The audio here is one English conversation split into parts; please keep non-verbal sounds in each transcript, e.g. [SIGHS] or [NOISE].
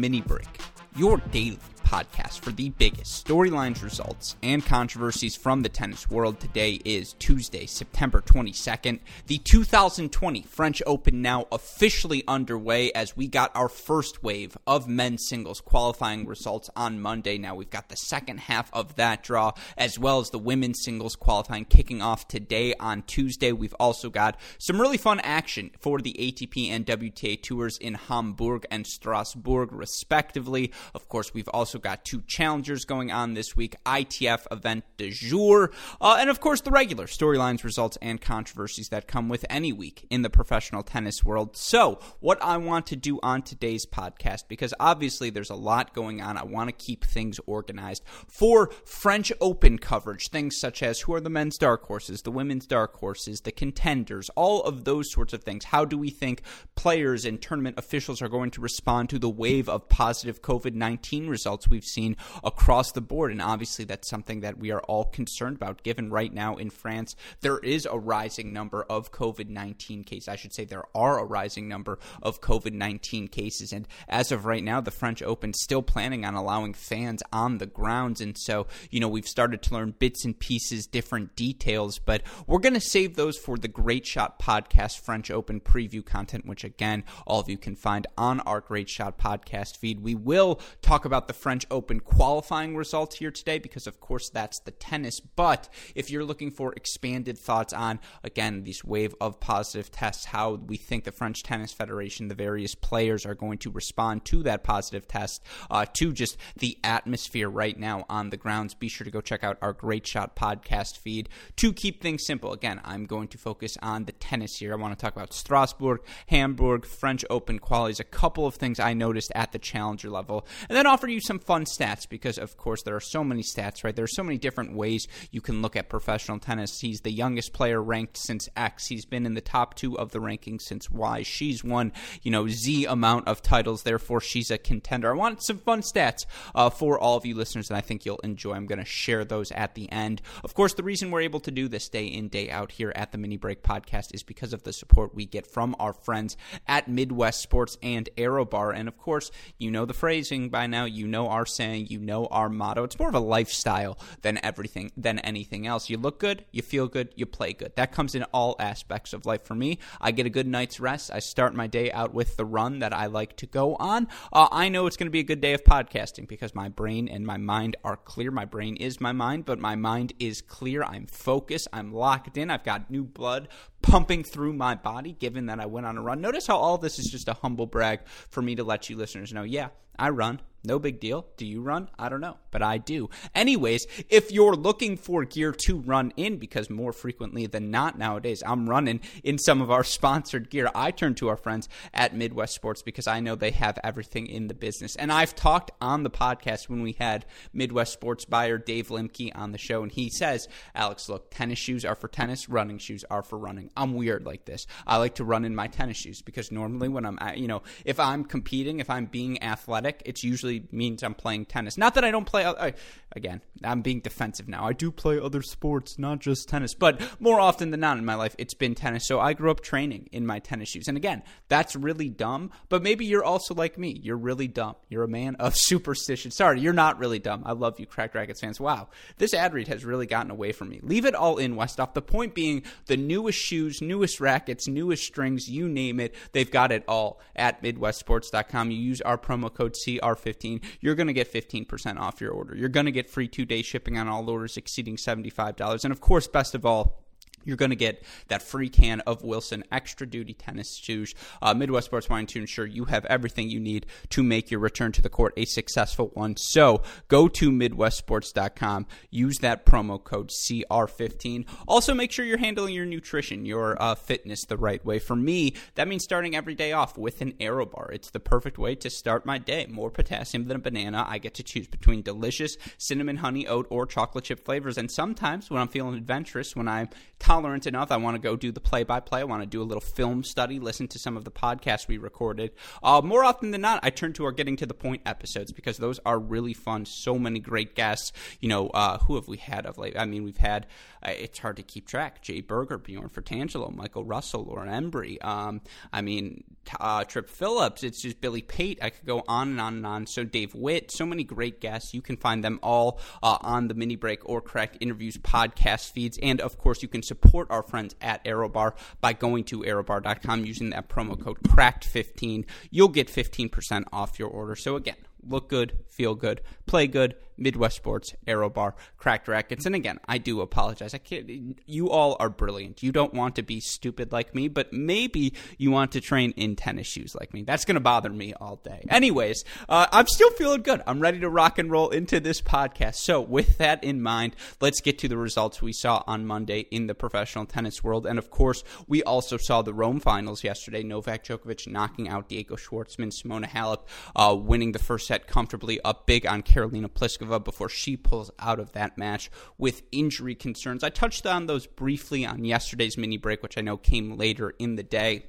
Mini Break, your daily podcast for the biggest storylines, results, and controversies from the tennis world. Today is Tuesday, September 22nd. The 2020 French Open now officially underway as we got our first wave of men's singles qualifying results on Monday. Now we've got the second half of that draw as well as the women's singles qualifying kicking off today on Tuesday. We've also got some really fun action for the ATP and WTA tours in Hamburg and Strasbourg, respectively. Of course, we've also got two challengers going on this week ITF event de jour, uh, and of course the regular storylines, results, and controversies that come with any week in the professional tennis world. So, what I want to do on today's podcast, because obviously there's a lot going on, I want to keep things organized for French Open coverage, things such as who are the men's dark horses, the women's dark horses, the contenders, all of those sorts of things. How do we think players and tournament officials are going to respond to the wave of positive COVID 19 results we've seen across the board. And obviously, that's something that we are all concerned about, given right now in France, there is a rising number of COVID 19 cases. I should say there are a rising number of COVID 19 cases. And as of right now, the French Open still planning on allowing fans on the grounds. And so, you know, we've started to learn bits and pieces, different details, but we're going to save those for the Great Shot Podcast French Open preview content, which again, all of you can find on our Great Shot Podcast feed. We will talk about the French Open qualifying results here today because, of course, that's the tennis. But if you're looking for expanded thoughts on, again, this wave of positive tests, how we think the French Tennis Federation, the various players are going to respond to that positive test, uh, to just the atmosphere right now on the grounds, be sure to go check out our Great Shot podcast feed. To keep things simple, again, I'm going to focus on the tennis here. I want to talk about Strasbourg, Hamburg, French Open qualities, a couple of things I noticed at the challenger level, and then offer you some fun stats because, of course, there are so many stats, right? There are so many different ways you can look at professional tennis. He's the youngest player ranked since X. He's been in the top two of the rankings since Y. She's won, you know, Z amount of titles. Therefore, she's a contender. I want some fun stats uh, for all of you listeners, and I think you'll enjoy. I'm going to share those at the end. Of course, the reason we're able to do this day in, day out here at the Mini Break Podcast is because of the support we get from our friends at Midwest Sports and ArrowBar. And of course, you know the phrasing by now. You know our saying. You know our motto. It's more of a lifestyle than everything than anything else. You look good, you feel good, you play good. That comes in all aspects of life for me. I get a good night's rest. I start my day out with the run that I like to go on. Uh, I know it's going to be a good day of podcasting because my brain and my mind are clear. My brain is my mind, but my mind is clear. I'm focused. I'm locked in. I've got new blood pumping through my body given that I went on a run. Notice how all this is just a humble brag for me to let you listeners know, yeah, I run. No big deal. Do you run? I don't know, but I do. Anyways, if you're looking for gear to run in, because more frequently than not nowadays, I'm running in some of our [LAUGHS] sponsored gear, I turn to our friends at Midwest Sports because I know they have everything in the business. And I've talked on the podcast when we had Midwest Sports buyer Dave Limke on the show, and he says, Alex, look, tennis shoes are for tennis, running shoes are for running. I'm weird like this. I like to run in my tennis shoes because normally when I'm, you know, if I'm competing, if I'm being athletic, it usually means I'm playing tennis. Not that I don't play. I, again, I'm being defensive now. I do play other sports, not just tennis, but more often than not in my life, it's been tennis. So I grew up training in my tennis shoes, and again, that's really dumb. But maybe you're also like me. You're really dumb. You're a man of [LAUGHS] superstition. Sorry, you're not really dumb. I love you, Cracked Racquets fans. Wow, this ad read has really gotten away from me. Leave it all in, Westoff. The point being, the newest shoes, newest rackets, newest strings, you name it, they've got it all at MidwestSports.com. You use our promo code CR15, you're going to get 15% off your order. You're going to get free two day shipping on all orders exceeding $75. And of course, best of all, you're going to get that free can of Wilson extra duty tennis shoes. Uh, Midwest Sports Wine, to ensure you have everything you need to make your return to the court a successful one. So go to MidwestSports.com, use that promo code CR15. Also, make sure you're handling your nutrition, your uh, fitness the right way. For me, that means starting every day off with an ArrowBar. It's the perfect way to start my day. More potassium than a banana. I get to choose between delicious cinnamon, honey, oat, or chocolate chip flavors. And sometimes when I'm feeling adventurous, when I'm tolerant enough. I want to go do the play by play. I want to do a little film study, listen to some of the podcasts we recorded. Uh, more often than not, I turn to our Getting to the Point episodes because those are really fun. So many great guests. You know, uh, who have we had of late? I mean, we've had, uh, it's hard to keep track. Jay Berger, Bjorn Fratangelo, Michael Russell, Lauren Embree. Um, I mean, uh, Tripp Phillips. It's just Billy Pate. I could go on and on and on. So Dave Witt. So many great guests. You can find them all uh, on the Mini Break or Correct Interviews podcast feeds. And of course, you can support our friends at ArrowBar by going to arrowbar.com using that promo code CRACKED15. You'll get 15% off your order. So again, look good, feel good, play good. Midwest Sports, Arrow Bar, Cracked Racquets. And again, I do apologize. I can't. You all are brilliant. You don't want to be stupid like me, but maybe you want to train in tennis shoes like me. That's going to bother me all day. Anyways, uh, I'm still feeling good. I'm ready to rock and roll into this podcast. So, with that in mind, let's get to the results we saw on Monday in the professional tennis world. And of course, we also saw the Rome finals yesterday. Novak Djokovic knocking out Diego Schwartzman, Simona Halep uh, winning the first set comfortably, up big on Karolina Pliskova before she pulls out of that match with injury concerns. I touched on those briefly on yesterday's mini break, which I know came later in the day.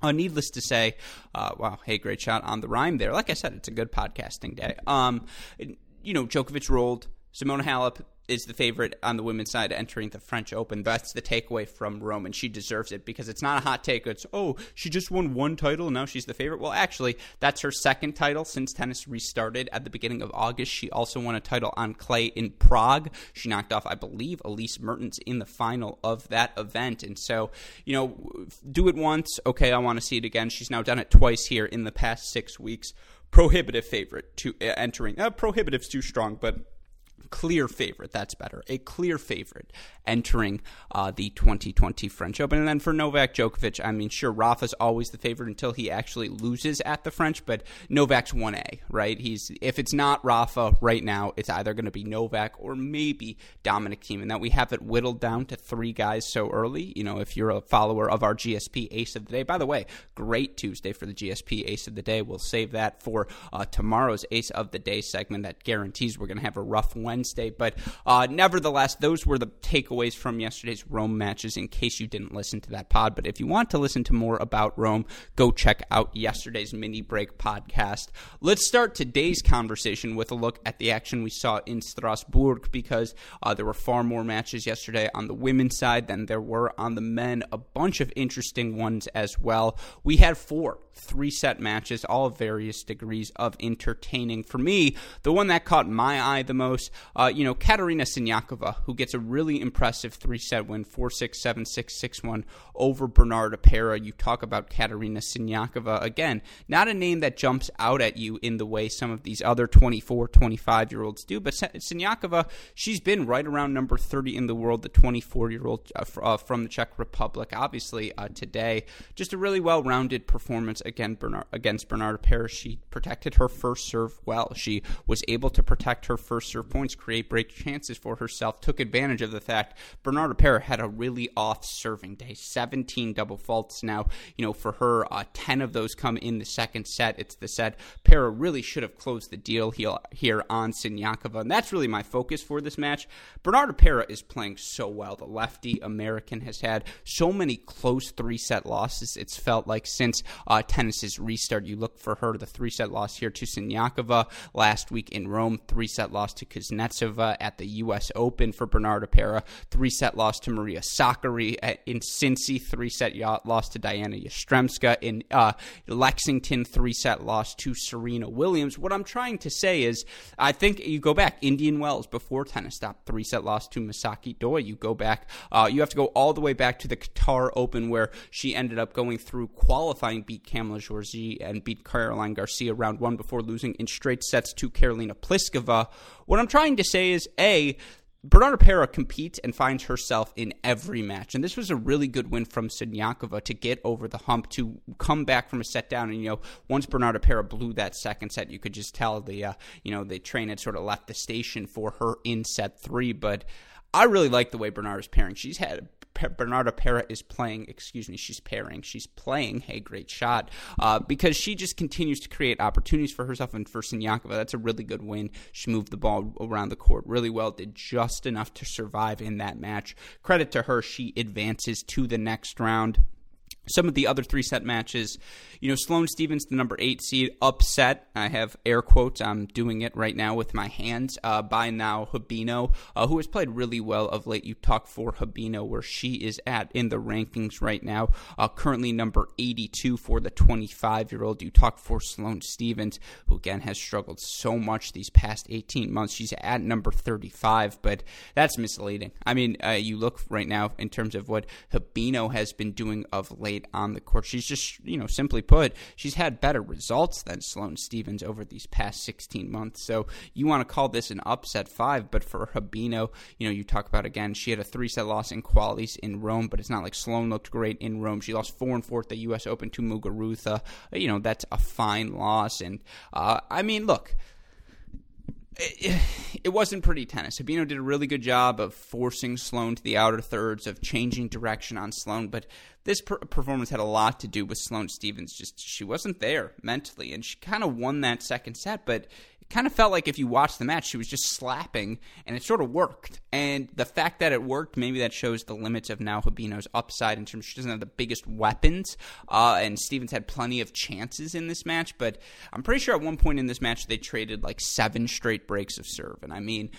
Uh, needless to say, uh, wow, hey, great shot on the rhyme there. Like I said, it's a good podcasting day. Um, you know, Djokovic rolled. Simona Halep is the favorite on the women's side entering the French Open. That's the takeaway from Rome, and she deserves it because it's not a hot take. It's, oh, she just won one title, and now she's the favorite. Well, actually, that's her second title since tennis restarted at the beginning of August. She also won a title on clay in Prague. She knocked off, I believe, Elise Mertens in the final of that event. And so, you know, do it once. Okay, I want to see it again. She's now done it twice here in the past six weeks. Prohibitive favorite to uh, entering. Uh, prohibitive's too strong, but clear favorite. That's better. A clear favorite entering uh, the 2020 French Open. And then for Novak Djokovic, I mean, sure, Rafa's always the favorite until he actually loses at the French, but Novak's 1A, right? He's if it's not Rafa right now, it's either going to be Novak or maybe Dominic Thiem. And that we have it whittled down to three guys so early. You know, if you're a follower of our GSP Ace of the Day, by the way, great Tuesday for the GSP Ace of the Day. We'll save that for uh, tomorrow's Ace of the Day segment that guarantees we're going to have a rough Wednesday. But uh, nevertheless, those were the takeaways from yesterday's Rome matches in case you didn't listen to that pod. But if you want to listen to more about Rome, go check out yesterday's mini break podcast. Let's start today's conversation with a look at the action we saw in Strasbourg because uh, there were far more matches yesterday on the women's side than there were on the men. A bunch of interesting ones as well. We had four three set matches, all various degrees of entertaining. For me, the one that caught my eye the most, uh, you know, Katerina Siniakova, who gets a really impressive three set win, 4 6, 7 6, 6 1 over Bernarda Pera. You talk about Katerina Siniakova. Again, not a name that jumps out at you in the way some of these other 24, 25 year olds do, but Siniakova, she's been right around number 30 in the world, the 24 year old uh, uh, from the Czech Republic. Obviously, uh, today, just a really well rounded performance again Bernard, against Bernarda Pera. She protected her first serve well. She was able to protect her first serve points, create break chances for herself, took advantage of the fact Bernarda Pera had a really off serving day. 17 double faults now. You know, for her, uh, 10 of those come in the second set. It's the set. Pera really should have closed the deal here on Siniakova, and that's really my focus for this match. Bernarda Pera is playing so well. The lefty American has had so many close three set losses. It's felt like since uh, tennis's restart. You look for her, the three set loss here to Siniakova last week in Rome, three set loss to Kuznetsova at the U.S. Open for Bernarda Pera, three set loss to Maria Sakkari in Cincy, three set loss to Diana Yastremska in uh, Lexington, three set loss to Serena Williams. What I'm trying to say is, I think you go back, Indian Wells before tennis stopped, three set loss to Misaki Doi. You go back, uh, you have to go all the way back to the Qatar Open where she ended up going through qualifying, beat Cam Pamela and beat Caroline Garcia round one before losing in straight sets to Karolina Pliskova. What I'm trying to say is, A, Bernarda Pera competes and finds herself in every match. And this was a really good win from Siniakova to get over the hump, to come back from a set down. And, you know, once Bernarda Pera blew that second set, you could just tell the, uh, you know, the train had sort of left the station for her in set three. But I really like the way Bernarda's pairing. She's had Bernarda Pera is playing, excuse me, she's pairing, she's playing, hey, great shot, uh, because she just continues to create opportunities for herself and for Siniakova. That's a really good win. She moved the ball around the court really well, did just enough to survive in that match. Credit to her, she advances to the next round some of the other three set matches, you know, Sloane Stevens, the number eight seed, upset. I have air quotes. I'm doing it right now with my hands. Uh, by now, Hibino, uh, who has played really well of late. You talk for Hibino, where she is at in the rankings right now. Uh, currently number 82 for the 25 year old. You talk for Sloane Stevens, who again has struggled so much these past 18 months. She's at number 35, but that's misleading. I mean, uh, you look right now in terms of what Hibino has been doing of late on the court. She's just, you know, simply put, she's had better results than Sloane Stevens over these past 16 months. So you want to call this an upset five, but for Hibino, you know, you talk about again, she had a three set loss in qualities in Rome, but it's not like Sloane looked great in Rome. She lost four and four at the U.S. Open to Muguruza. You know, that's a fine loss. And uh, I mean, look it, [SIGHS] it wasn't pretty tennis. Hibino did a really good job of forcing Sloane to the outer thirds, of changing direction on Sloane, but this per- performance had a lot to do with Sloane Stevens. Just she wasn't there mentally, and she kind of won that second set, but kind of felt like if you watched the match, she was just slapping, and it sort of worked. And the fact that it worked, maybe that shows the limits of Nao Hibino's upside in terms she doesn't have the biggest weapons. Uh, and Stevens had plenty of chances in this match, but I'm pretty sure at one point in this match they traded like seven straight breaks of serve. And I mean,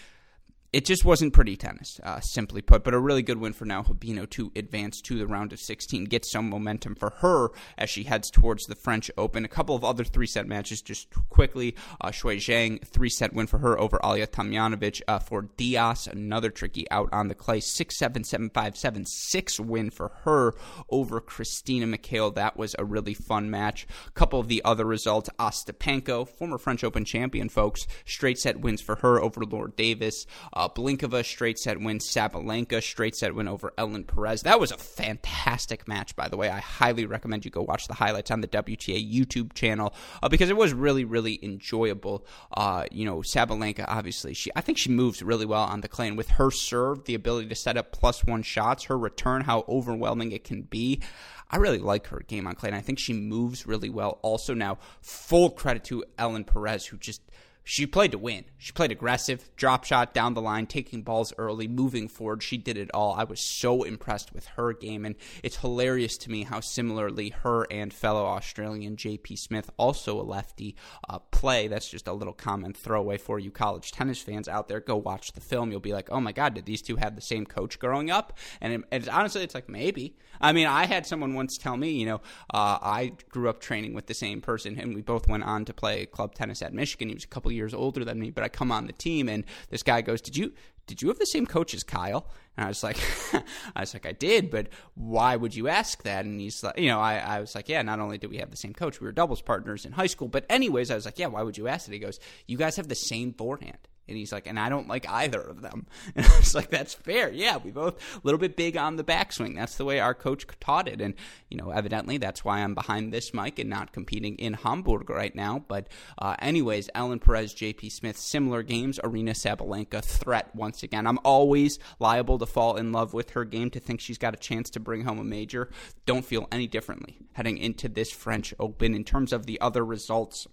it just wasn't pretty tennis, uh, simply put, but a really good win for Nao Hibino to advance to the round of 16, get some momentum for her as she heads towards the French Open. A couple of other three set matches just quickly. Uh, Shuai Zhang, three set win for her over Ajla Tomljanovic. Uh, for Diaz, another tricky out on the clay, 6 7 7 5 7 6 win for her over Christina McHale. That was a really fun match. A couple of the other results Ostapenko, former French Open champion, folks, straight set wins for her over Laura Davis. Uh, Blinkova straight set win. Sabalenka straight set win over Ellen Perez. That was a fantastic match, by the way. I highly recommend you go watch the highlights on the WTA YouTube channel uh, because it was really, really enjoyable. Uh, you know, Sabalenka, obviously, she I think she moves really well on the clay, and with her serve, the ability to set up plus one shots, her return, how overwhelming it can be. I really like her game on clay, and I think she moves really well. Also, now full credit to Ellen Perez, who just she played to win. She played aggressive, drop shot down the line, taking balls early, moving forward. She did it all. I was so impressed with her game, and it's hilarious to me how similarly her and fellow Australian JP Smith, also a lefty, uh, play. That's just a little comment throwaway for you college tennis fans out there. Go watch the film. You'll be like, oh my God, did these two have the same coach growing up? And it, it's honestly, it's like maybe. I mean, I had someone once tell me, you know, uh, I grew up training with the same person, and we both went on to play club tennis at Michigan. He was a couple years older than me, but I come on the team, and this guy goes, "Did you did you have the same coach as Kyle?" And I was like, [LAUGHS] I was like, I did, but why would you ask that? And he's like, you know, I, I was like, yeah, not only did we have the same coach, we were doubles partners in high school, but anyways, I was like, yeah, why would you ask that? He goes, you guys have the same forehand. And he's like, and I don't like either of them. [LAUGHS] And I was like, that's fair. Yeah, we both a little bit big on the backswing. That's the way our coach taught it. And, you know, evidently that's why I'm behind this mic and not competing in Hamburg right now. But, uh, anyways, Ellen Perez, JP Smith, similar games. Aryna Sabalenka, threat once again. I'm always liable to fall in love with her game to think she's got a chance to bring home a major. Don't feel any differently heading into this French Open. In terms of the other results,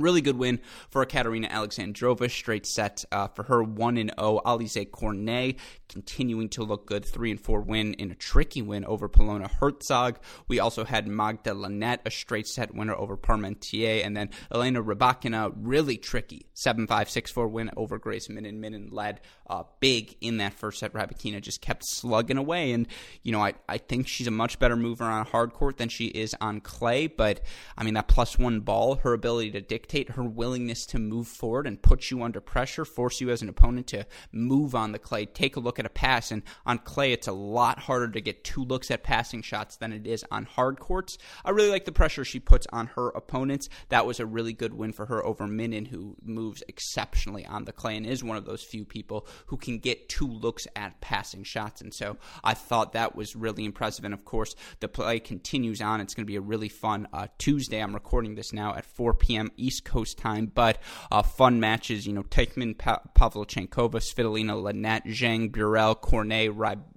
Really good win for Katerina Alexandrova, straight set uh, for her 1 and 0. Alizé Cornet continuing to look good, 3 and 4 win in a tricky win over Polona Hercog. We also had Magda Linette, a straight set winner over Parmentier, and then Elena Rybakina, really tricky, 7 5 6 4 win over Greet Minnen. Minin led uh, big in that first set. Rybakina just kept slugging away, and, you know, I, I think she's a much better mover on hard court than she is on clay, but, I mean, that plus one ball, her ability to dictate dictate her willingness to move forward and put you under pressure, force you as an opponent to move on the clay. Take a look at a pass, and on clay, it's a lot harder to get two looks at passing shots than it is on hard courts. I really like the pressure she puts on her opponents. That was a really good win for her over Minnen, who moves exceptionally on the clay and is one of those few people who can get two looks at passing shots. And so I thought that was really impressive. And of course, the play continues on. It's going to be a really fun uh, Tuesday. I'm recording this now at 4 p.m. Eastern East Coast time, but uh, fun matches. You know, Teichmann, pa- Pavlyuchenkova, Svitolina, Linette, Zheng, Burel, Cornet,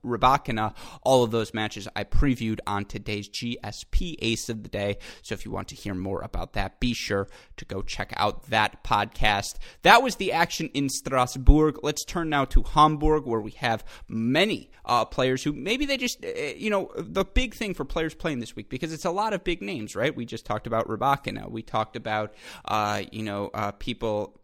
Rybakina. All of those matches I previewed on today's GSP Ace of the Day. So if you want to hear more about that, be sure to go check out that podcast. That was the action in Strasbourg. Let's turn now to Hamburg, where we have many uh, players who maybe they just, uh, you know, the big thing for players playing this week because it's a lot of big names, right? We just talked about Rybakina. We talked about, you know, uh, people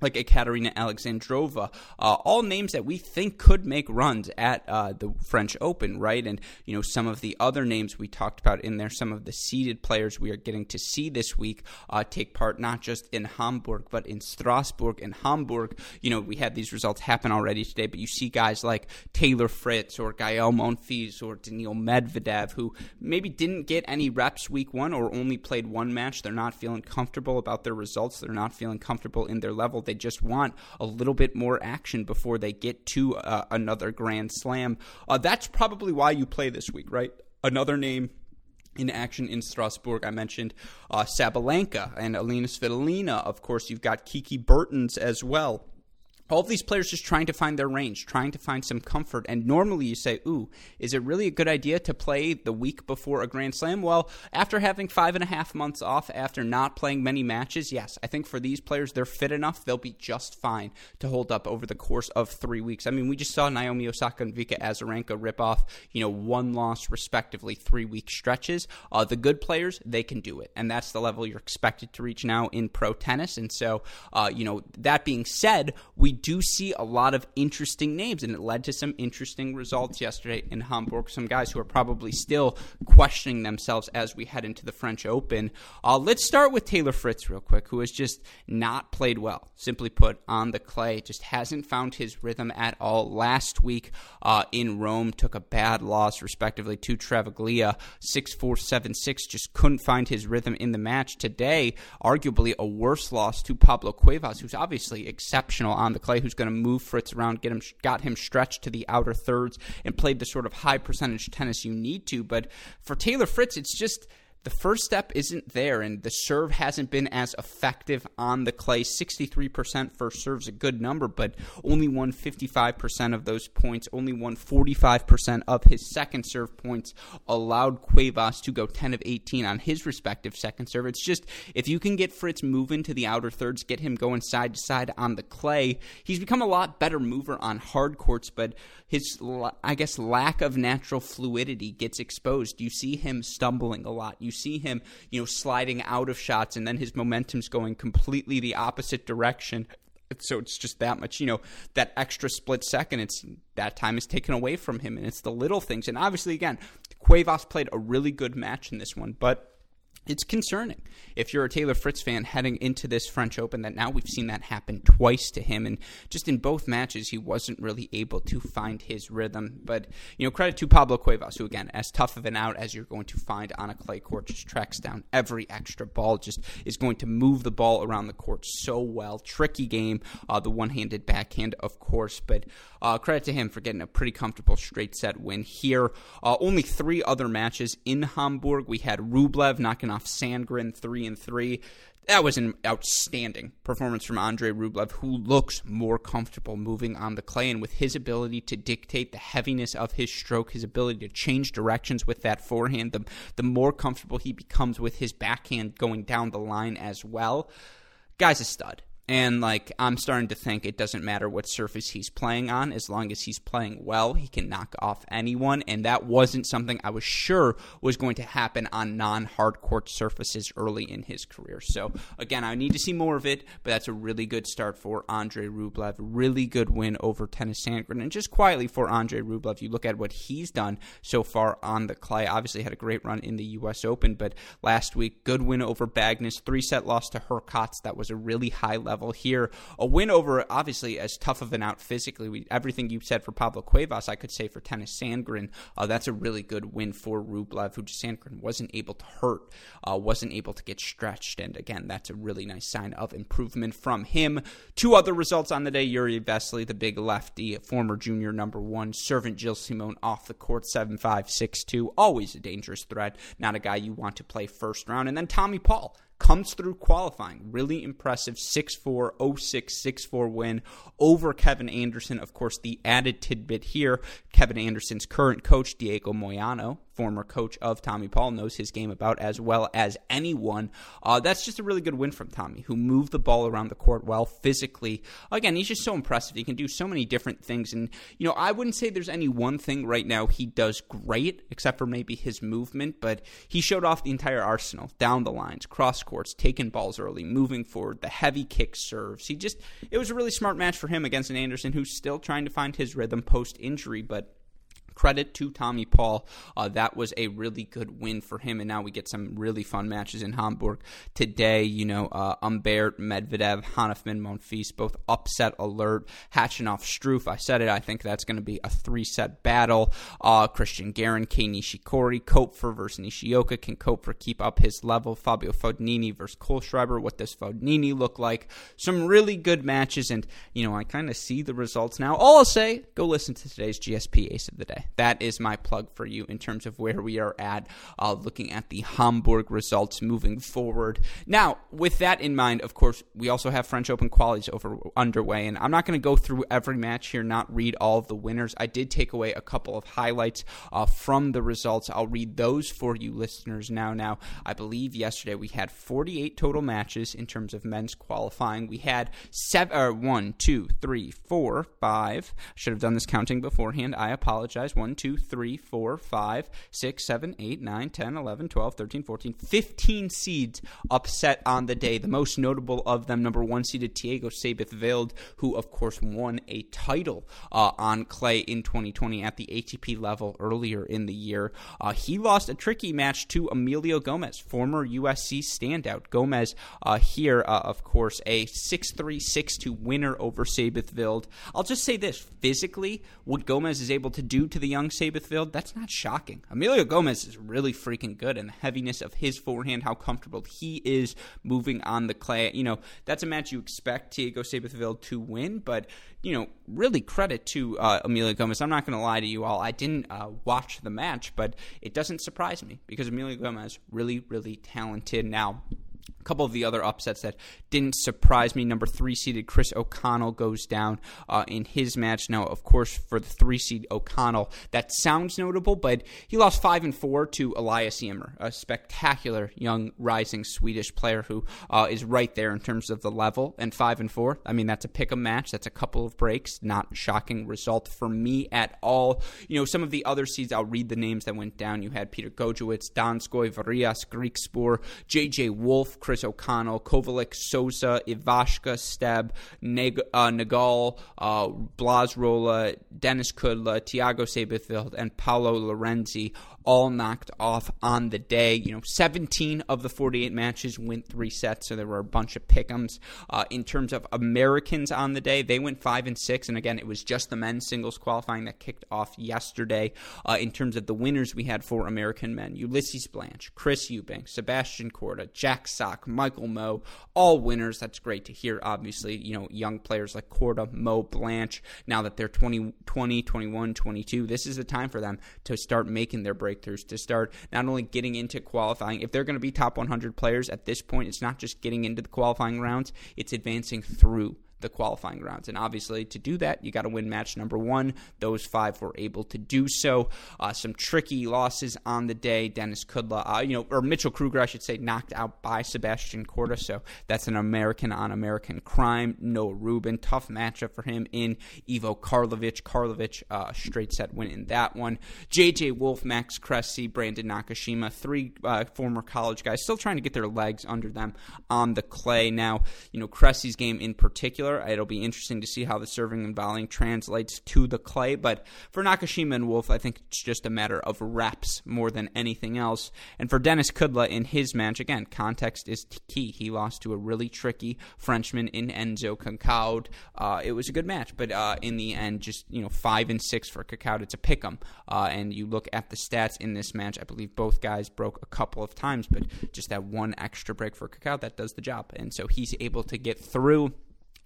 like Ekaterina Alexandrova, uh, all names that we think could make runs at uh, the French Open, right? And you know some of the other names we talked about in there, some of the seeded players we are getting to see this week uh, take part not just in Hamburg but in Strasbourg and Hamburg. You know we had these results happen already today, but you see guys like Taylor Fritz or Gael Monfils or Daniil Medvedev who maybe didn't get any reps week one or only played one match. They're not feeling comfortable about their results. They're not feeling comfortable in their level they just want a little bit more action before they get to uh, another Grand Slam. Uh, that's probably why you play this week, right? Another name in action in Strasbourg. I mentioned uh, Sabalenka and Alina Svitolina. Of course, you've got Kiki Bertens as well all of these players just trying to find their range, trying to find some comfort. And normally you say, ooh, is it really a good idea to play the week before a Grand Slam? Well, after having five and a half months off, after not playing many matches, yes, I think for these players, they're fit enough. They'll be just fine to hold up over the course of three weeks. I mean, we just saw Naomi Osaka and Vika Azarenka rip off, you know, one loss respectively, three week stretches. Uh, the good players, they can do it. And that's the level you're expected to reach now in pro tennis. And so, uh, you know, that being said, we do see a lot of interesting names, and it led to some interesting results yesterday in Hamburg. Some guys who are probably still questioning themselves as we head into the French Open. Uh, let's start with Taylor Fritz real quick, who has just not played well. Simply put, on the clay, just hasn't found his rhythm at all. Last week uh, in Rome, took a bad loss, respectively, to Travaglia, six four seven six. Just couldn't find his rhythm in the match today. Arguably a worse loss to Pablo Cuevas, who's obviously exceptional on the clay, who's going to move Fritz around, get him, got him stretched to the outer thirds, and played the sort of high percentage tennis you need to. But for Taylor Fritz, it's just the first step isn't there, and the serve hasn't been as effective on the clay. 63% first serve's a good number, but only won 55% of those points, only won 45% of his second serve points, allowed Cuevas to go 10 of 18 on his respective second serve. It's just, if you can get Fritz moving to the outer thirds, get him going side to side on the clay, he's become a lot better mover on hard courts, but his, I guess, lack of natural fluidity gets exposed. You see him stumbling a lot. You see him, you know, sliding out of shots and then his momentum's going completely the opposite direction. So it's just that much, you know, that extra split second, it's that time is taken away from him and it's the little things. And obviously again, Cuevas played a really good match in this one, but it's concerning. If you're a Taylor Fritz fan heading into this French Open that now we've seen that happen twice to him and just in both matches he wasn't really able to find his rhythm. But you know credit to Pablo Cuevas who again as tough of an out as you're going to find on a clay court just tracks down every extra ball just is going to move the ball around the court so well. Tricky game uh, the one-handed backhand of course but uh, credit to him for getting a pretty comfortable straight set win here. Uh, only three other matches in Hamburg. We had Rublev knocking off off Sandgren three and three. That was an outstanding performance from Andre Rublev, who looks more comfortable moving on the clay. And with his ability to dictate the heaviness of his stroke, his ability to change directions with that forehand, the, the more comfortable he becomes with his backhand going down the line as well. Guy's a stud. And like I'm starting to think it doesn't matter what surface he's playing on as long as he's playing well, he can knock off anyone and that wasn't something I was sure was going to happen on non-hard court surfaces early in his career. So again, I need to see more of it, but that's a really good start for Andre Rublev. Really good win over Tennys Sandgren and just quietly for Andre Rublev, you look at what he's done so far on the clay. Obviously had a great run in the US Open, but last week good win over Bagnis, 3-set loss to Hurkacz. That was a really high level level here. A win over, obviously, as tough of an out physically. We, everything you said for Pablo Cuevas, I could say for Tennys Sandgren. Uh, that's a really good win for Rublev, who Sandgren wasn't able to hurt, uh, wasn't able to get stretched. And again, that's a really nice sign of improvement from him. Two other results on the day Jiri Vesely, the big lefty, former junior number one, servant Gilles Simon off the court, 7 5 6 2. Always a dangerous threat. Not a guy you want to play first round. And then Tommy Paul comes through qualifying. Really impressive 6 4, 06, 6 4 win over Kevin Anderson. Of course, the added tidbit here Kevin Anderson's current coach, Diego Moyano, former coach of Tommy Paul, knows his game about as well as anyone. Uh, that's just a really good win from Tommy, who moved the ball around the court well physically. Again, he's just so impressive. He can do so many different things. And, you know, I wouldn't say there's any one thing right now he does great, except for maybe his movement, but he showed off the entire arsenal down the lines, cross courts, taking balls early, moving forward, the heavy kick serves. He just, it was a really smart match for him against an Anderson who's still trying to find his rhythm post injury, but credit to Tommy Paul. Uh, that was a really good win for him, and now we get some really fun matches in Hamburg today. You know, uh, Humbert, Medvedev, Hanfmann, Monfils, both upset alert. Khachanov, Struff. I said it. I think that's going to be a three set battle. Uh, Cristian Garin, Kei Nishikori, Koepfer versus Nishioka. Can Koepfer keep up his level? Fabio Fognini versus Kohlschreiber. What does Fognini look like? Some really good matches, and you know, I kind of see the results now. All I'll say, go listen to today's GSP Ace of the Day that is my plug for you in terms of where we are at, uh, looking at the Hamburg results moving forward. Now, with that in mind, of course, we also have French Open qualities over underway, and I'm not going to go through every match here, not read all of the winners. I did take away a couple of highlights uh, from the results. I'll read those for you listeners now. Now, I believe yesterday we had 48 total matches in terms of men's qualifying. We had seven, or one, two, three, four, five. Should have done this counting beforehand. I apologize. 1, 2, 3, 4, 5, 6, 7, 8, 9, 10, 11, 12, 13, 14, 15 seeds upset on the day. The most notable of them, number one seeded Seyboth Wild, who, of course, won a title uh, on clay in 2020 at the ATP level earlier in the year. Uh, he lost a tricky match to Emilio Gomez, former USC standout. Gomez uh, here, uh, of course, a 6 3 6 2 winner over Wild. I'll just say this physically, what Gomez is able to do to the the young Seyboth Wild, that's not shocking. Emilio Gomez is really freaking good, and the heaviness of his forehand, how comfortable he is moving on the clay. You know, that's a match you expect Thiago Seyboth to win, but, you know, really credit to uh, Emilio Gomez. I'm not going to lie to you all. I didn't uh, watch the match, but it doesn't surprise me because Emilio Gomez really, really talented. Now, a couple of the other upsets that didn't surprise me. Number three seeded Chris O'Connell goes down uh, in his match. Now, of course, for the three seed O'Connell, that sounds notable, but he lost five and four to Elias Ymer, a spectacular young rising Swedish player who uh, is right there in terms of the level. And five and four, I mean, that's a pick 'em match. That's a couple of breaks. Not shocking result for me at all. You know, some of the other seeds, I'll read the names that went down. You had Peter Gojowczyk, Donskoy, Varillas, Griekspoor, J.J. Wolf, Chris O'Connell, Kovalik, Sosa, Ivashka, Steb, Neg- uh, Nagal, uh, Blaz Rola, Denis Kudla, Tiago Seyboth and Paolo Lorenzi all knocked off on the day. You know, 17 of the 48 matches went three sets, so there were a bunch of pick'ems. Uh, in terms of Americans on the day, they went five and six, and again, it was just the men's singles qualifying that kicked off yesterday. Uh, in terms of the winners, we had four American men: Ulises Blanch, Chris Eubank, Sebastian Korda, Jack Michael Mmoh, all winners. That's great to hear. Obviously, you know, young players like Korda, Mmoh, Blanch. Now that they're 20, 20 21, 22, this is the time for them to start making their breakthroughs to start not only getting into qualifying, if they're going to be top 100 players at this point, it's not just getting into the qualifying rounds, it's advancing through the qualifying rounds. And obviously, to do that, you got to win match number one. Those five were able to do so. Uh, some tricky losses on the day. Denis Kudla, uh, you know, or Mitchell Krueger, I should say, knocked out by Sebastian Korda. So that's an American on American crime. Noah Rubin, tough matchup for him in Ivo Karlovic. Karlovic, uh, straight set win in that one. JJ Wolf, Max Cressy, Brandon Nakashima, three uh, former college guys still trying to get their legs under them on the clay. Now, you know, Cressy's game in particular It'll be interesting to see how the serving and volleying translates to the clay. But for Nakashima and Wolf, I think it's just a matter of reps more than anything else. And for Denis Kudla in his match, again, context is key. He lost to a really tricky Frenchman in Enzo Couacaud. Uh, it was a good match, but uh, in the end, just you know, five and six for Couacaud. It's a pick 'em. Uh, and you look at the stats in this match. I believe both guys broke a couple of times, but just that one extra break for Couacaud that does the job. And so he's able to get through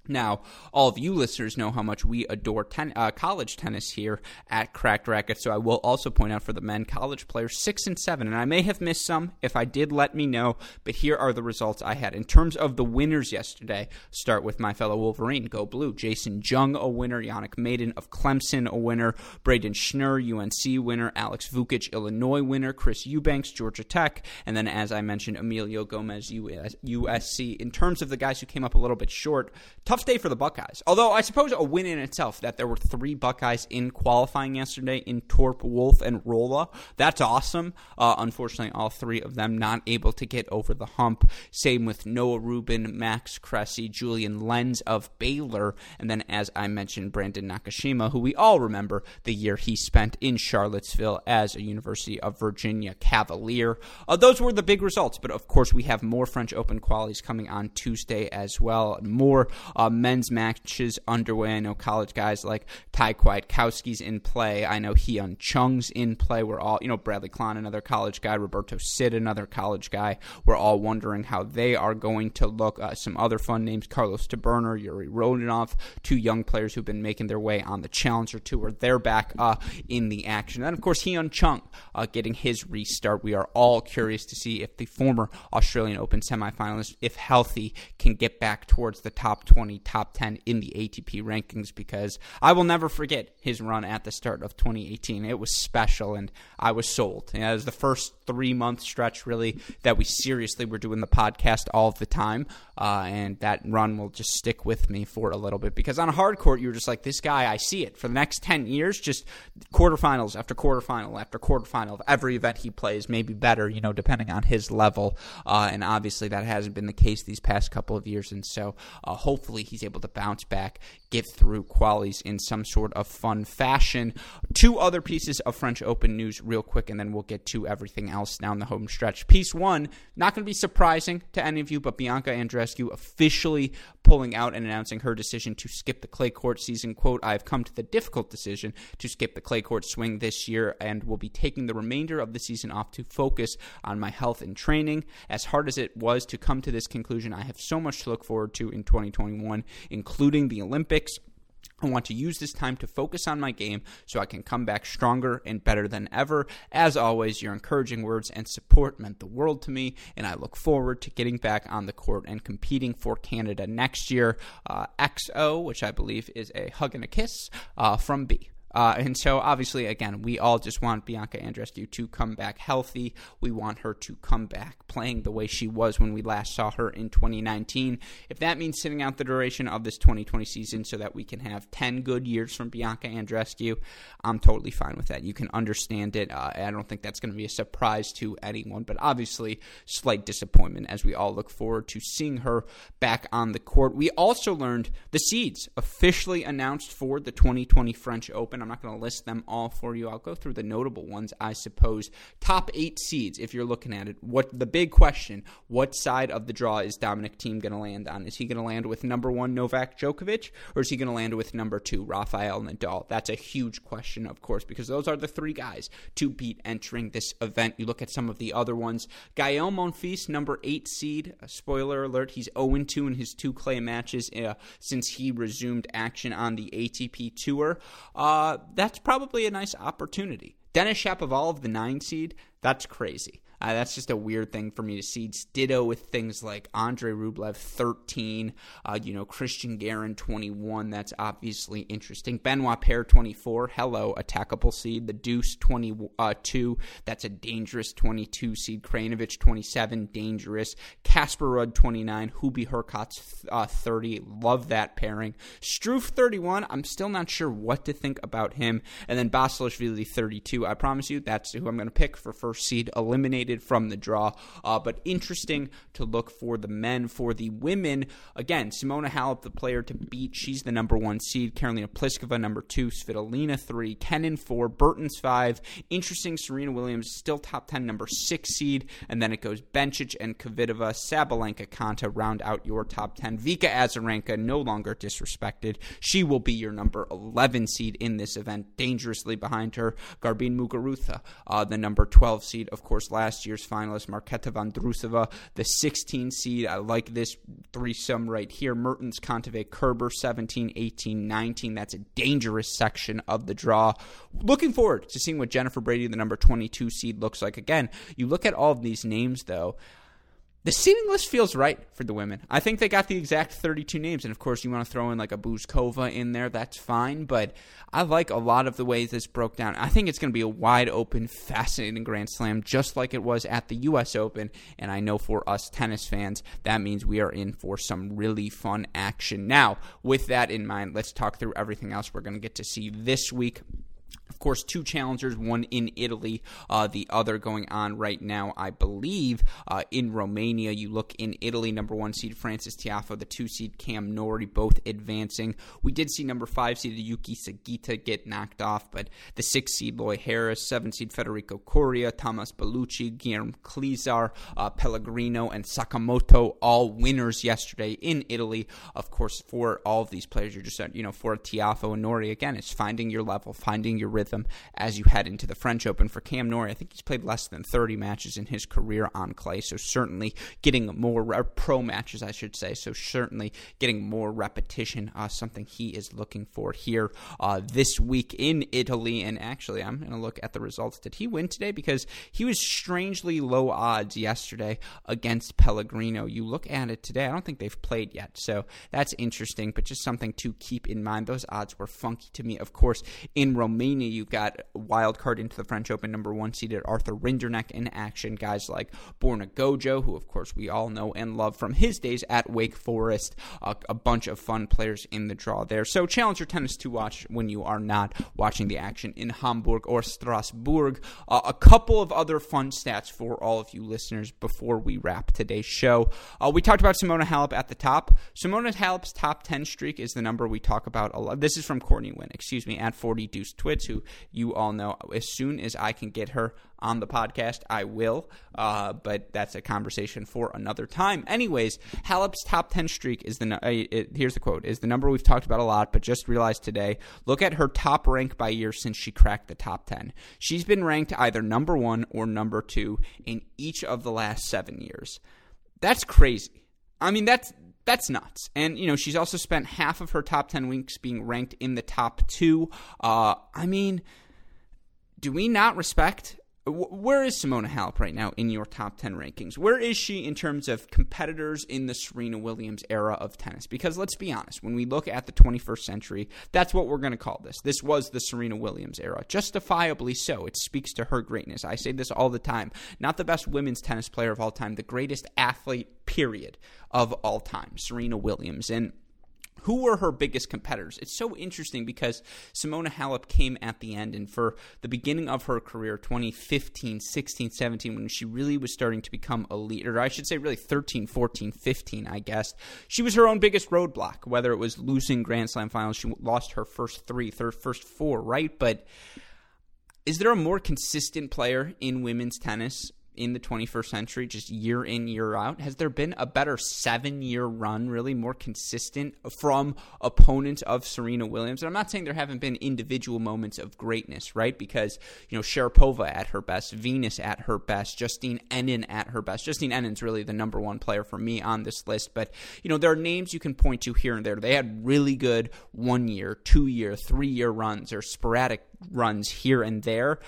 Now, all of you listeners know how much we adore ten, uh, college tennis here at Cracked Racquet. So I will also point out for the men, college players six and seven, and I may have missed some. If I did, let me know. But here are the results I had in terms of the winners yesterday. Start with my fellow Wolverine, go blue. Jason Jung, a winner. Yannick Maden of Clemson, a winner. Brayden Schnur, UNC winner. Alex Vukic, Illinois winner. Chris Eubanks, Georgia Tech, and then as I mentioned, Emilio Gomez, USC. In terms of the guys who came up a little bit short tough day for the Buckeyes. Although I suppose a win in itself that there were three Buckeyes in qualifying yesterday in Torp, Wolf, and Rola. That's awesome. Uh, unfortunately, all three of them not able to get over the hump. Same with Noah Rubin, Max Cressy, Julian Lenz of Baylor, and then as I mentioned, Brandon Nakashima, who we all remember the year he spent in Charlottesville as a University of Virginia Cavalier. Uh, those were the big results, but of course we have more French Open qualities coming on Tuesday as well. More uh, men's matches underway. I know college guys like Thai Kwiatkowski's in play. I know Hyun Chung's in play. We're all, you know, Bradley Klahn, another college guy, Roberto Cid, another college guy. We're all wondering how they are going to look. Uh, some other fun names Carlos Taberner, Jurij Rodionov, two young players who've been making their way on the Challenger Tour. They're back uh, in the action. And of course, Hyun Chung uh, getting his restart. We are all curious to see if the former Australian Open semifinalist, if healthy, can get back towards the top 20 20 top 10 in the ATP rankings because I will never forget his run at the start of 2018. It was special and I was sold. Know, it was the first three month stretch really that we seriously were doing the podcast all the time. Uh, and that run will just stick with me for a little bit because on a hard court, you're just like, this guy, I see it for the next 10 years, just quarterfinals after quarterfinal after quarterfinal of every event he plays, maybe better, you know, depending on his level. Uh, and obviously, that hasn't been the case these past couple of years. And so uh, hopefully, he's able to bounce back, get through qualies in some sort of fun fashion. Two other pieces of French Open news, real quick, and then we'll get to everything else down the home stretch. Piece one, not going to be surprising to any of you, but Bianca Andreescu officially pulling out and announcing her decision to skip the clay court season. Quote, I've come to the difficult decision to skip the clay court swing this year and will be taking the remainder of the season off to focus on my health and training. As hard as it was to come to this conclusion, I have so much to look forward to in 2021, including the Olympics. I want to use this time to focus on my game so I can come back stronger and better than ever. As always, your encouraging words and support meant the world to me, and I look forward to getting back on the court and competing for Canada next year. Uh, XO, which I believe is a hug and a kiss uh, from B. Uh, and so, obviously, again, we all just want Bianca Andreescu to come back healthy. We want her to come back playing the way she was when we last saw her in 2019. If that means sitting out the duration of this 2020 season so that we can have 10 good years from Bianca Andreescu, I'm totally fine with that. You can understand it. Uh, I don't think that's going to be a surprise to anyone, but obviously, slight disappointment as we all look forward to seeing her back on the court. We also learned the seeds officially announced for the 2020 French Open. I'm not going to list them all for you. I'll go through the notable ones, I suppose. Top eight seeds, if you're looking at it. What the big question: What side of the draw is Dominic Thiem going to land on? Is he going to land with number one Novak Djokovic, or is he going to land with number two Rafael Nadal? That's a huge question, of course, because those are the three guys to beat entering this event. You look at some of the other ones. Gael Monfils, number eight seed. spoiler alert: He's 0 2 in his two clay matches uh, since he resumed action on the ATP Tour. Uh, that's probably a nice opportunity. Denis Shapovalov, the nine seed, that's crazy. Uh, that's just a weird thing for me to see. Ditto with things like Andre Rublev 13, uh, you know, Cristian Garin 21. That's obviously interesting. Benoit Paire 24. Hello, attackable seed. The Deuce 22. Uh, that's a dangerous 22 seed. Krajinovic 27. Dangerous. Casper Ruud 29. Hubie Hurkacz uh, 30. Love that pairing. Struff 31. I'm still not sure what to think about him. And then Basilashvili 32. I promise you that's who I'm going to pick for first seed. Eliminated eliminated from the draw. Uh, but interesting to look for the men. For the women, again, Simona Halep, the player to beat. She's the number one seed. Karolina Pliskova, number two. Svitolina, three. Kenin, four. Bertens, five. Interesting, Serena Williams, still top 10, number six seed. And then it goes Bencic and Kvitova, Sabalenka, Konta, round out your top 10. Vika Azarenka, no longer disrespected. She will be your number 11 seed in this event, dangerously behind her. Garbine Muguruza, uh, the number 12 seed, of course, last last year's finalist Marketa Vondrousova, the 16 seed. I like this threesome right here. Mertens, Kontaveit, Kerber, 17, 18, 19. That's a dangerous section of the draw. Looking forward to seeing what Jennifer Brady, the number 22 seed, looks like. Again, you look at all of these names, though the seating list feels right for the women. I think they got the exact 32 names, and of course, you want to throw in like a Bouzkova in there, that's fine. But I like a lot of the ways this broke down. I think it's going to be a wide open, fascinating Grand Slam, just like it was at the U.S. Open. And I know for us tennis fans, that means we are in for some really fun action. Now, with that in mind, let's talk through everything else we're going to get to see this week. Of course, two challengers, one in Italy, uh, the other going on right now, I believe, uh, in Romania. You look in Italy, number one seed Frances Tiafoe, the two seed Cam Norrie, both advancing. We did see number five seed Yuki Sugita get knocked off, but the six seed Lloyd Harris, seven seed Federico Coria, Thomas Bellucci, Guilherme Clezar, uh, Pellegrino, and Sakamoto, all winners yesterday in Italy. Of course, for all of these players, you're just, you know, for Tiafoe and Nori, again, it's finding your level, finding your rhythm rhythm as you head into the French Open. For Cam Norrie, I think he's played less than 30 matches in his career on clay, so certainly getting more pro matches, I should say. So certainly getting more repetition, uh, something he is looking for here uh, this week in Italy. And actually, I'm going to look at the results. Did he win today? Because he was strangely low odds yesterday against Pellegrino. You look at it today, I don't think they've played yet, so that's interesting, but just something to keep in mind. Those odds were funky to me. Of course, in Romania, You've got wild card into the French Open number one seeded Arthur Rinderknech in action. Guys like Borna Gojo, who of course we all know and love from his days at Wake Forest. A bunch of fun players in the draw there. So challenger tennis to watch when you are not watching the action in Hamburg or Strasbourg. Uh, a couple of other fun stats for all of you listeners before we wrap today's show. Uh, we talked about Simona Halep at the top. Simona Halep's top 10 streak is the number we talk about a lot. This is from Courtney Nguyen, excuse me, at 40 Deuce Twits, you all know as soon as I can get her on the podcast, I will. Uh, but that's a conversation for another time. Anyways, Halep's top 10 streak is the, uh, it, here's the quote, is the number we've talked about a lot, but just realized today. Look at her top rank by year since she cracked the top 10. She's been ranked either number one or number two in each of the last seven years. That's crazy. I mean, that's that's nuts. And, you know, she's also spent half of her top 10 weeks being ranked in the top two. Uh, I mean, do we not respect where is Simona Halep right now in your top 10 rankings? Where is she in terms of competitors in the Serena Williams era of tennis? Because let's be honest, when we look at the 21st century, that's what we're going to call this. This was the Serena Williams era. Justifiably so. It speaks to her greatness. I say this all the time. Not the best women's tennis player of all time, the greatest athlete, period, of all time, Serena Williams. And who were her biggest competitors? It's so interesting because Simona Halep came at the end, and for the beginning of her career, 2015, 16, 17, when she really was starting to become a leader, I should say really 13, 14, 15, I guess, she was her own biggest roadblock, whether it was losing Grand Slam finals, she lost her first three, third, first four, right? But is there a more consistent player in women's tennis in the 21st century, just year in, year out? Has there been a better seven year run, really more consistent from opponents of Serena Williams? And I'm not saying there haven't been individual moments of greatness, right? Because, you know, Sharapova at her best, Venus at her best, Justine Henin at her best. Justine Henin's really the number one player for me on this list. But, you know, there are names you can point to here and there. They had really good one year, two year, three year runs or sporadic runs here and there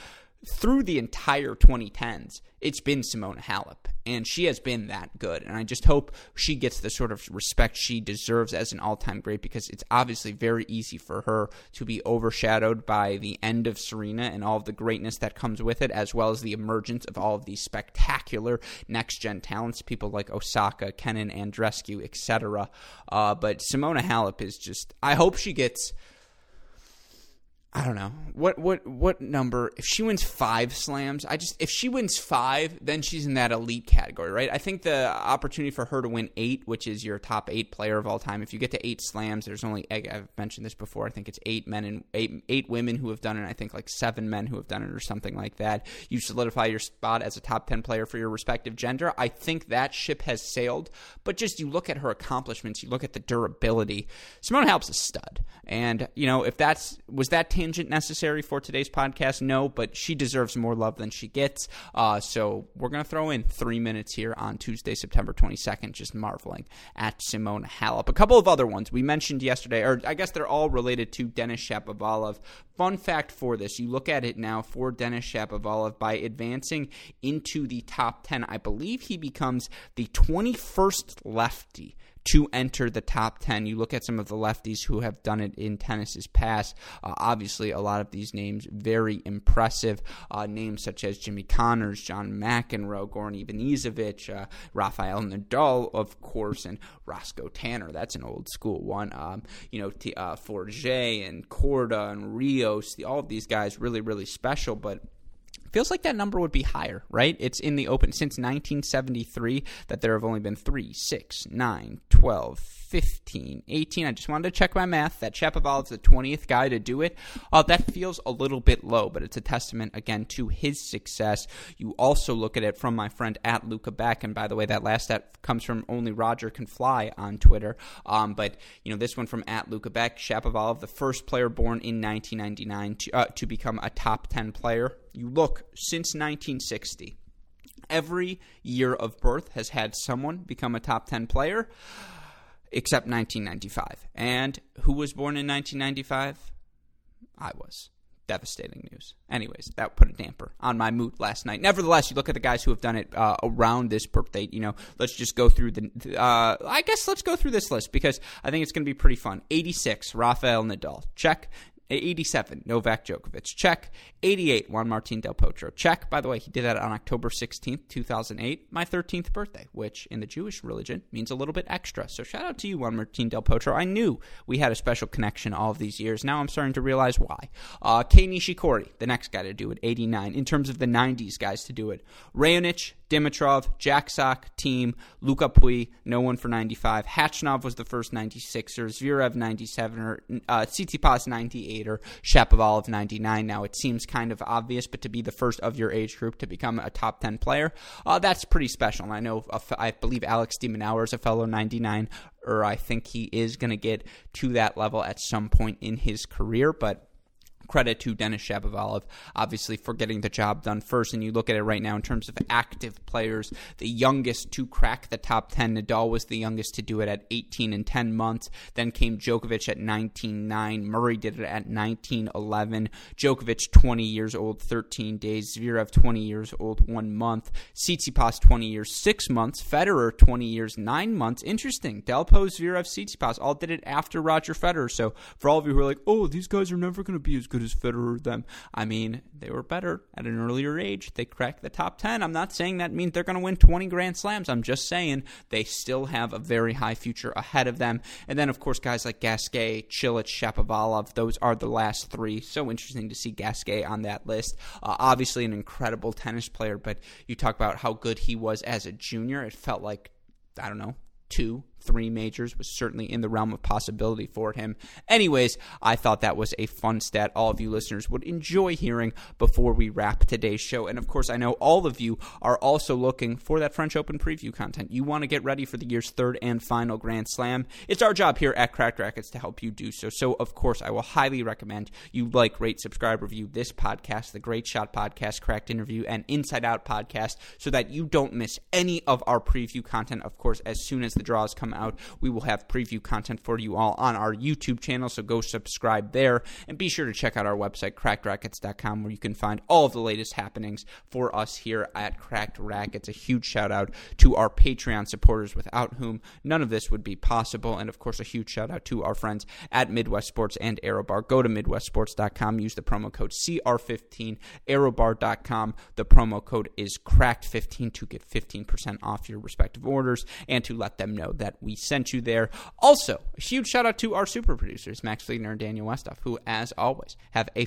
through the entire 2010s, it's been Simona Halep, and she has been that good. And I just hope she gets the sort of respect she deserves as an all time great because it's obviously very easy for her to be overshadowed by the end of Serena and all of the greatness that comes with it, as well as the emergence of all of these spectacular next gen talents, people like Osaka, Kenin, Andrescu, etc. Uh, but Simona Halep is just, I hope she gets I don't know what what what number. If she wins five slams, I just if she wins five, then she's in that elite category, right? I think the opportunity for her to win eight, which is your top eight player of all time, if you get to eight slams, there's only I've mentioned this before. I think it's eight men and eight eight women who have done it. I think like seven men who have done it, or something like that. You solidify your spot as a top ten player for your respective gender. I think that ship has sailed. But just you look at her accomplishments, you look at the durability. Simone Halep's a stud, and you know if that's was that. T- tangent necessary for today's podcast? No, but she deserves more love than she gets. Uh, so we're going to throw in three minutes here on Tuesday, September 22nd, just marveling at Simona Halep. A couple of other ones we mentioned yesterday, or I guess they're all related to Denis Shapovalov. Fun fact for this you look at it now for Denis Shapovalov by advancing into the top 10. I believe he becomes the 21st lefty to enter the top 10. You look at some of the lefties who have done it in tennis's past. Uh, obviously, a lot of these names very impressive. Uh, names such as Jimmy Connors, John McEnroe, Goran Ivanisevic, uh, Rafael Nadal, of course, and Roscoe Tanner. That's an old school one. Um, you know, T- uh, Forget and Korda and Rios. The, all of these guys really, really special, but feels like that number would be higher, right? It's in the open since 1973 that there have only been 3, 6, 9, 12, 15, 18. I just wanted to check my math. That Shapovalov's the 20th guy to do it. Uh, that feels a little bit low, but it's a testament, again, to his success. You also look at it from my friend at Luca Beck. And by the way, that last stat comes from only Roger Can Fly on Twitter. Um, but, you know, this one from at Luca Beck, Shapovalov, the first player born in 1999 to, uh, to become a top 10 player. You look since 1960 every year of birth has had someone become a top 10 player except 1995. And who was born in 1995? I was. Devastating news. Anyways, that put a damper on my mood last night. Nevertheless, you look at the guys who have done it uh, around this birthday. You know, let's just go through the. Uh, I guess let's go through this list because I think it's going to be pretty fun. 86, Rafael Nadal. Check. 87, Novak Djokovic. Check. 88, Juan Martin Del Potro. Check. By the way, he did that on October 16th, 2008, my 13th birthday, which in the Jewish religion means a little bit extra. So shout out to you, Juan Martin Del Potro. I knew we had a special connection all of these years. Now I'm starting to realize why. Uh, Kei Nishikori, the next guy to do it, 89. In terms of the 90s guys to do it, Raonic, Dimitrov, Jack Sock, Thiem, Lucas Pouille, no one for 95. Khachanov was the first 96er, Zverev 97 or uh, Tsitsipas 98 or Shapovalov 99. Now it seems kind of obvious, but to be the first of your age group to become a top 10 player, uh, that's pretty special. I know, I believe Alex de Minaur is a fellow 99, or I think he is going to get to that level at some point in his career, but credit to Denis Shapovalov, obviously, for getting the job done first. And you look at it right now in terms of active players, the youngest to crack the top 10. Nadal was the youngest to do it at 18 and 10 months. Then came Djokovic at 19.9. Murray did it at 19.11. Djokovic, 20 years old, 13 days. Zverev, 20 years old, one month. Tsitsipas, 20 years, six months. Federer, 20 years, nine months. Interesting. Delpo, Zverev, Tsitsipas all did it after Roger Federer. So for all of you who are like, oh, these guys are never going to be as as Federer them. I mean, they were better at an earlier age. They cracked the top 10. I'm not saying that means they're going to win 20 Grand Slams. I'm just saying they still have a very high future ahead of them. And then, of course, guys like Gasquet, Cilic, Shapovalov, those are the last three. So interesting to see Gasquet on that list. Uh, obviously, an incredible tennis player, but you talk about how good he was as a junior. It felt like, I don't know, two, three majors was certainly in the realm of possibility for him. Anyways, I thought that was a fun stat all of you listeners would enjoy hearing before we wrap today's show. And of course, I know all of you are also looking for that French Open preview content. You want to get ready for the year's third and final Grand Slam. It's our job here at Cracked Racquets to help you do so. So, of course, I will highly recommend you like, rate, subscribe, review this podcast, the Great Shot Podcast, Cracked Interview, and Inside Out Podcast so that you don't miss any of our preview content. Of course, as soon as the draws come out. We will have preview content for you all on our YouTube channel, so go subscribe there. And be sure to check out our website, crackedracquets.com, where you can find all of the latest happenings for us here at Cracked Racquets. A huge shout out to our Patreon supporters, without whom none of this would be possible. And of course, a huge shout out to our friends at Midwest Sports and ArrowBar. Go to MidwestSports.com, use the promo code CR15, ArrowBar.com. The promo code is cracked15 to get 15% off your respective orders and to let them know that we sent you there. Also, a huge shout out to our super producers, Max Fliegner and Daniel Westoff, who, as always, have a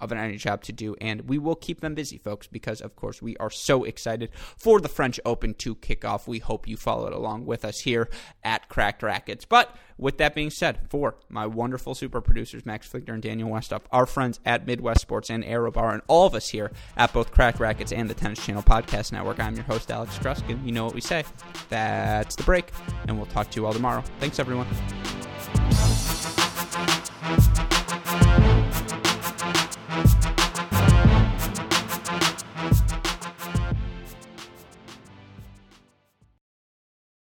of an any job to do, and we will keep them busy, folks, because of course we are so excited for the French Open to kick off. We hope you followed along with us here at Cracked Racquets. But with that being said, for my wonderful super producers, Max Fliegner and Daniel Westoff, our friends at Midwest Sports and ArrowBar, and all of us here at both Cracked Racquets and the Tennis Channel Podcast Network, I'm your host, Alex Gruskin. You know what we say. That's the break, and we'll talk to you all tomorrow. Thanks, everyone.